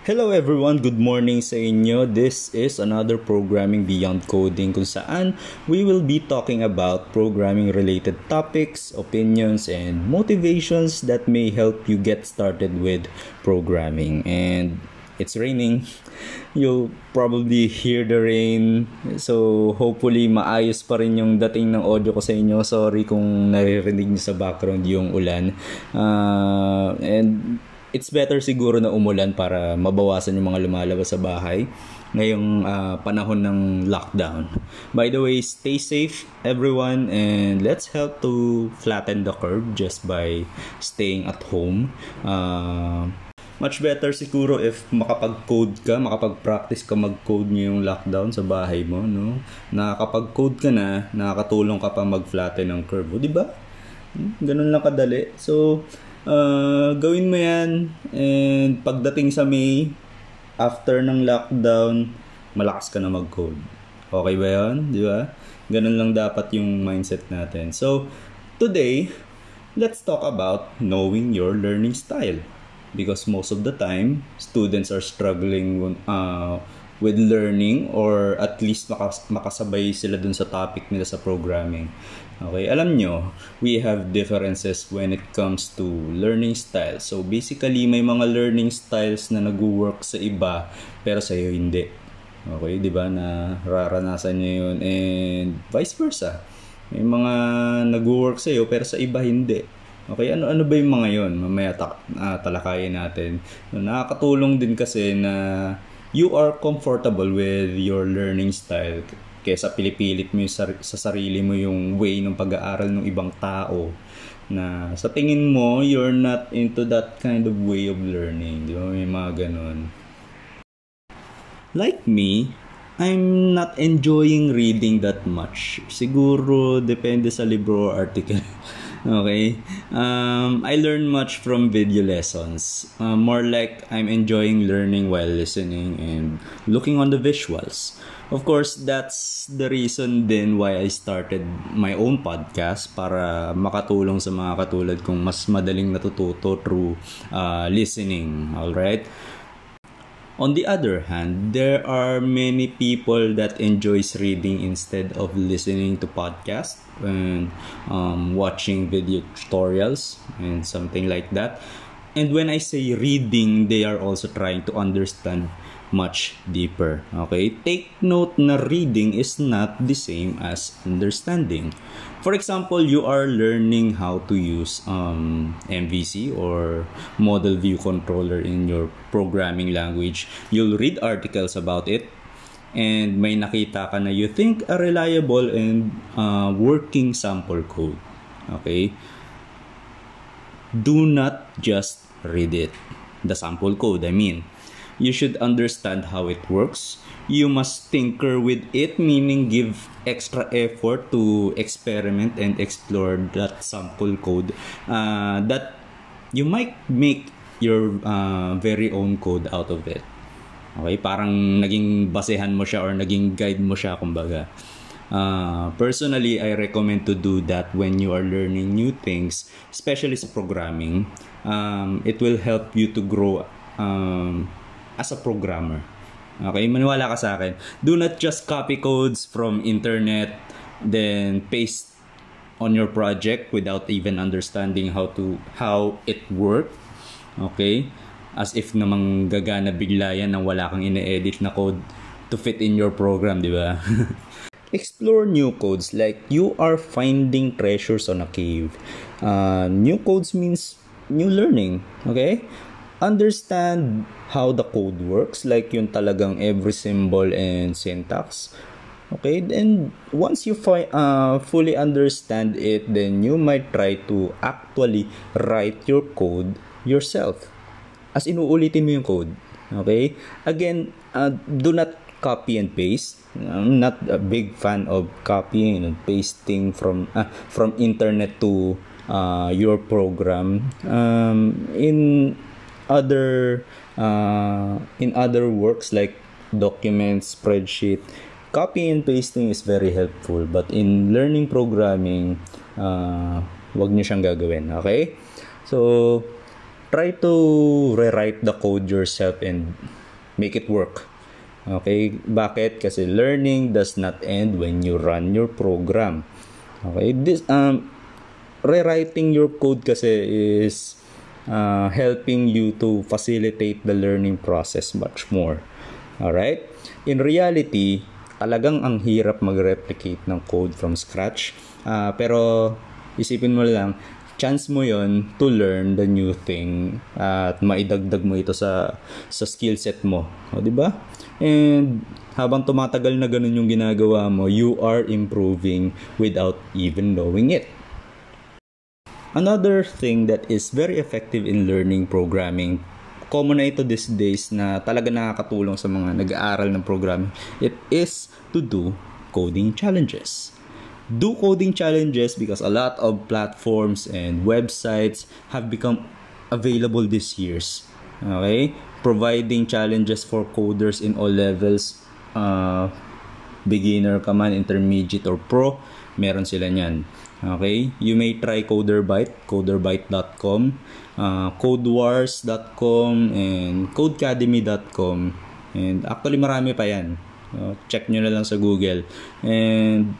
Hello everyone, good morning sa inyo. This is another Programming Beyond Coding kung saan we will be talking about programming related topics, opinions, and motivations that may help you get started with programming. And it's raining. You'll probably hear the rain. So hopefully maayos pa rin yung dating ng audio ko sa inyo. Sorry kung naririnig niyo sa background yung ulan. Uh, and it's better siguro na umulan para mabawasan yung mga lumalabas sa bahay ngayong uh, panahon ng lockdown. By the way, stay safe everyone and let's help to flatten the curve just by staying at home. Uh, much better siguro if makapag-code ka, makapag-practice ka mag-code ngayong lockdown sa bahay mo, no? Nakakapag-code ka na, nakakatulong ka pa mag-flatten ng curve, di ba? Ganun lang kadali. So, uh, gawin mo yan and pagdating sa May after ng lockdown malakas ka na mag-code okay ba yun? di ba? ganun lang dapat yung mindset natin so today let's talk about knowing your learning style because most of the time students are struggling uh, with learning or at least makas- makasabay sila dun sa topic nila sa programming Okay, alam nyo, we have differences when it comes to learning style. So basically, may mga learning styles na nag-work sa iba, pero sa iyo hindi. Okay, di ba na raranasan nyo yun and vice versa. May mga nag-work sa iyo pero sa iba hindi. Okay, ano ano ba yung mga yon? Mamaya ta- uh, talakayin natin. Nakakatulong din kasi na you are comfortable with your learning style kesa pilipilit mo yung sar- sa sarili mo yung way ng pag-aaral ng ibang tao na sa tingin mo you're not into that kind of way of learning di ba? May mga ganun. Like me I'm not enjoying reading that much. Siguro depende sa libro or article okay um, I learn much from video lessons uh, more like I'm enjoying learning while listening and looking on the visuals Of course, that's the reason then why I started my own podcast para makatulong sa mga katulad kong mas madaling natututo through uh, listening. Alright? On the other hand, there are many people that enjoys reading instead of listening to podcasts and um, watching video tutorials and something like that. And when I say reading, they are also trying to understand much deeper. Okay? Take note na reading is not the same as understanding. For example, you are learning how to use um, MVC or Model View Controller in your programming language. You'll read articles about it and may nakita ka na you think a reliable and uh, working sample code. Okay? Do not just read it. The sample code, I mean you should understand how it works. You must tinker with it, meaning give extra effort to experiment and explore that sample code uh, that you might make your uh, very own code out of it. Okay, parang naging basehan mo siya or naging guide mo siya kumbaga. Uh, personally, I recommend to do that when you are learning new things, especially sa programming. Um, it will help you to grow um, as a programmer. Okay, maniwala ka sa akin. Do not just copy codes from internet then paste on your project without even understanding how to how it work. Okay? As if namang gagana bigla yan nang wala kang ine-edit na code to fit in your program, di ba? Explore new codes like you are finding treasures on a cave. Uh, new codes means new learning, okay? Understand how the code works, like yung talagang every symbol and syntax. Okay, then once you fi- uh, fully understand it, then you might try to actually write your code yourself. As inuulitin mo yung code. Okay? Again, uh, do not copy and paste. I'm not a big fan of copying and pasting from uh, from internet to uh, your program. Um, in other uh, in other works like documents, spreadsheet, copy and pasting is very helpful. But in learning programming, uh, wag niyo siyang gagawin. Okay? So, try to rewrite the code yourself and make it work. Okay, bakit? Kasi learning does not end when you run your program. Okay, this um rewriting your code kasi is uh, helping you to facilitate the learning process much more. All right? In reality, talagang ang hirap mag-replicate ng code from scratch. Uh, pero isipin mo lang, chance mo yon to learn the new thing at maidagdag mo ito sa sa skill set mo. Di ba? And habang tumatagal na ganun yung ginagawa mo, you are improving without even knowing it. Another thing that is very effective in learning programming common na ito these days na talaga nakakatulong sa mga nag-aaral ng programming. It is to do coding challenges. Do coding challenges because a lot of platforms and websites have become available these years. Okay? Providing challenges for coders in all levels, uh, beginner ka man, intermediate or pro, meron sila niyan. Okay? You may try Coderbyte, coderbyte.com, uh, codewars.com, and codecademy.com. And actually marami pa yan. Uh, check nyo na lang sa Google. And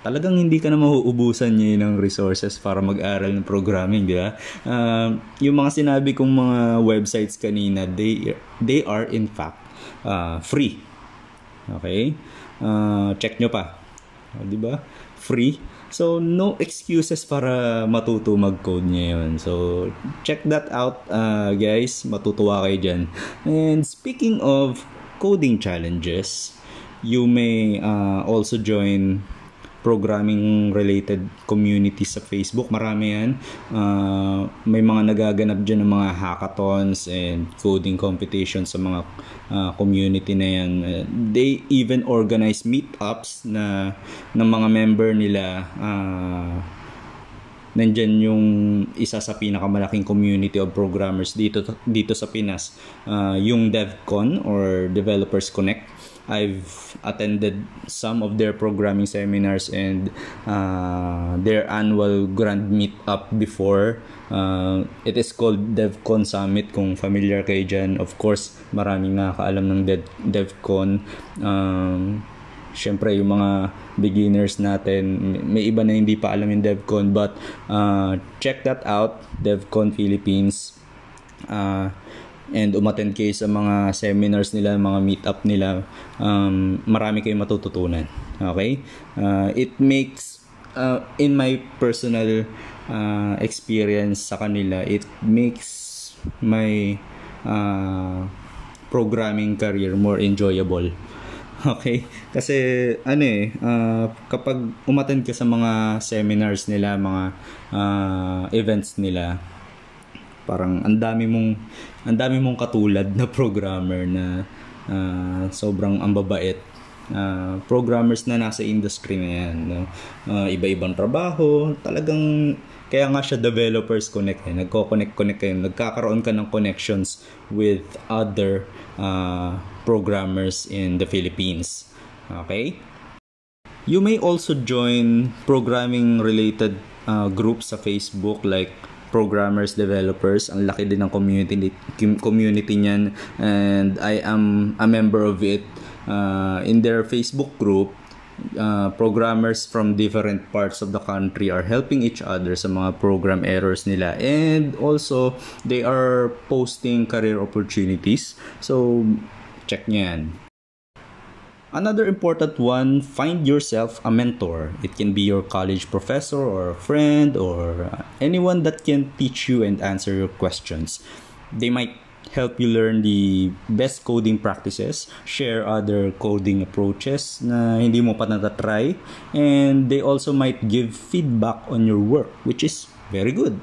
talagang hindi ka na mauubusan niya ng resources para mag-aral ng programming, di ba? Uh, yung mga sinabi kong mga websites kanina, they, they are in fact uh, free. Okay? Uh, check nyo pa. Uh, di ba? Free. So, no excuses para matuto mag-code ngayon. So, check that out, uh, guys. Matutuwa kayo dyan. And speaking of coding challenges, you may uh, also join programming related community sa Facebook. Marami yan. Uh, may mga nagaganap dyan ng mga hackathons and coding competitions sa mga uh, community na yan. Uh, they even organize meetups na ng mga member nila uh, nandyan yung isa sa pinakamalaking community of programmers dito dito sa Pinas uh, yung DevCon or Developers Connect I've attended some of their programming seminars and uh, their annual grand meet up before. Uh, it is called DevCon Summit kung familiar kayo dyan. Of course, maraming nakakaalam ng Dev DevCon. Um, Siyempre, yung mga beginners natin, may iba na hindi pa alam yung DevCon but uh, check that out, DevCon Philippines. Uh, and umattend kayo sa mga seminars nila, mga meetup nila, um, marami kayong matututunan. Okay? Uh, it makes, uh, in my personal uh, experience sa kanila, it makes my uh, programming career more enjoyable. Okay? Kasi ano eh, uh, kapag umattend ka sa mga seminars nila, mga uh, events nila, parang ang dami mong ang dami mong katulad na programmer na uh, sobrang ambabait uh, programmers na nasa industry na yan no? uh, iba-ibang trabaho talagang kaya nga siya developers connect eh. nagko-connect connect kayo nagkakaroon ka ng connections with other uh, programmers in the Philippines okay you may also join programming related uh, groups sa Facebook like programmers, developers. Ang laki din ng community community niyan and I am a member of it. Uh, in their Facebook group, uh, programmers from different parts of the country are helping each other sa mga program errors nila and also they are posting career opportunities so check nyo Another important one, find yourself a mentor. It can be your college professor or a friend or uh, anyone that can teach you and answer your questions. They might help you learn the best coding practices, share other coding approaches na hindi mo pa natatry, and they also might give feedback on your work, which is very good.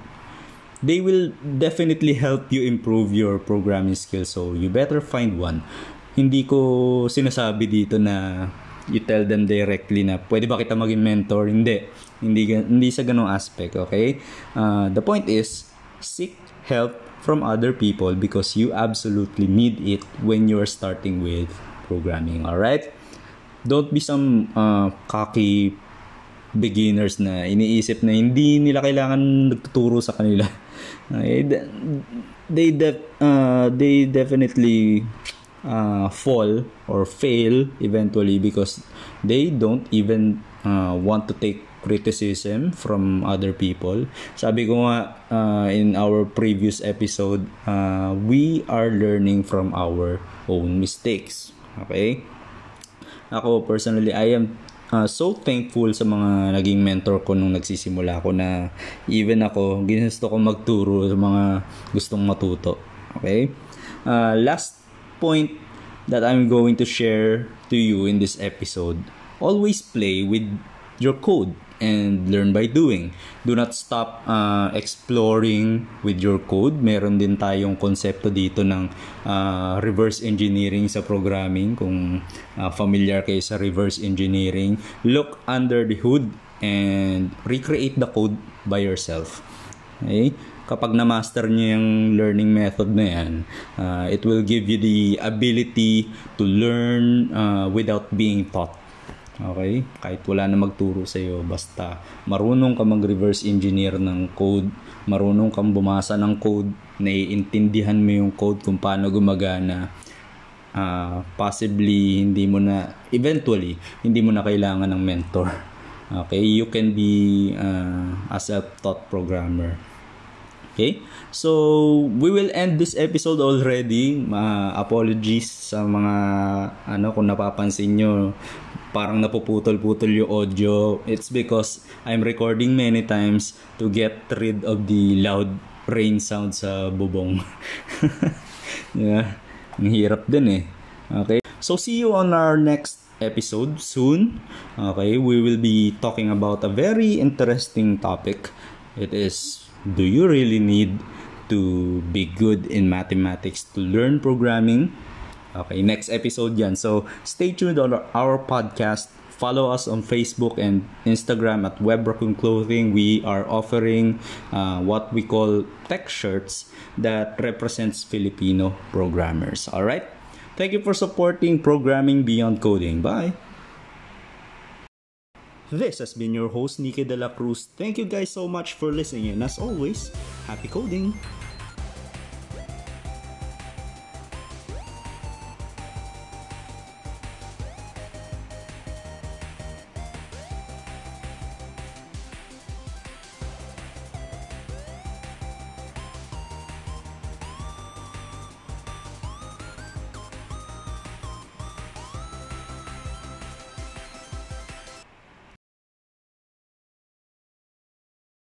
They will definitely help you improve your programming skills, so you better find one hindi ko sinasabi dito na you tell them directly na pwede ba kita maging mentor? Hindi. Hindi, hindi sa ganong aspect, okay? Uh, the point is, seek help from other people because you absolutely need it when you're starting with programming, alright? Don't be some uh, cocky beginners na iniisip na hindi nila kailangan nagtuturo sa kanila. Okay, they de- uh, they definitely uh, fall or fail eventually because they don't even uh, want to take criticism from other people. Sabi ko nga uh, in our previous episode, uh, we are learning from our own mistakes. Okay? Ako personally, I am uh, so thankful sa mga naging mentor ko nung nagsisimula ako na even ako, ginusto ko magturo sa mga gustong matuto. Okay? Uh, last point that I'm going to share to you in this episode, always play with your code and learn by doing. Do not stop uh, exploring with your code. Meron din tayong konsepto dito ng uh, reverse engineering sa programming. Kung uh, familiar kayo sa reverse engineering, look under the hood and recreate the code by yourself. Okay? Kapag na-master niyo yung learning method na yan, uh, it will give you the ability to learn uh, without being taught Okay? Kahit wala na magturo sa iyo, basta marunong ka mag-reverse engineer ng code, marunong kang bumasa ng code, naiintindihan mo yung code kung paano gumagana, uh, possibly hindi mo na, eventually, hindi mo na kailangan ng mentor. Okay? You can be uh, a self-taught programmer. Okay? So, we will end this episode already. Uh, apologies sa mga ano kung napapansin nyo parang napuputol-putol yung audio. It's because I'm recording many times to get rid of the loud rain sound sa bubong. yeah. Ang hirap din eh. Okay. So see you on our next episode soon. Okay, we will be talking about a very interesting topic. It is do you really need to be good in mathematics to learn programming? Okay, next episode yan. So, stay tuned on our podcast. Follow us on Facebook and Instagram at Web Raccoon Clothing. We are offering uh, what we call tech shirts that represents Filipino programmers. All right? Thank you for supporting Programming Beyond Coding. Bye! This has been your host, Nike De La Cruz. Thank you guys so much for listening, and as always, happy coding!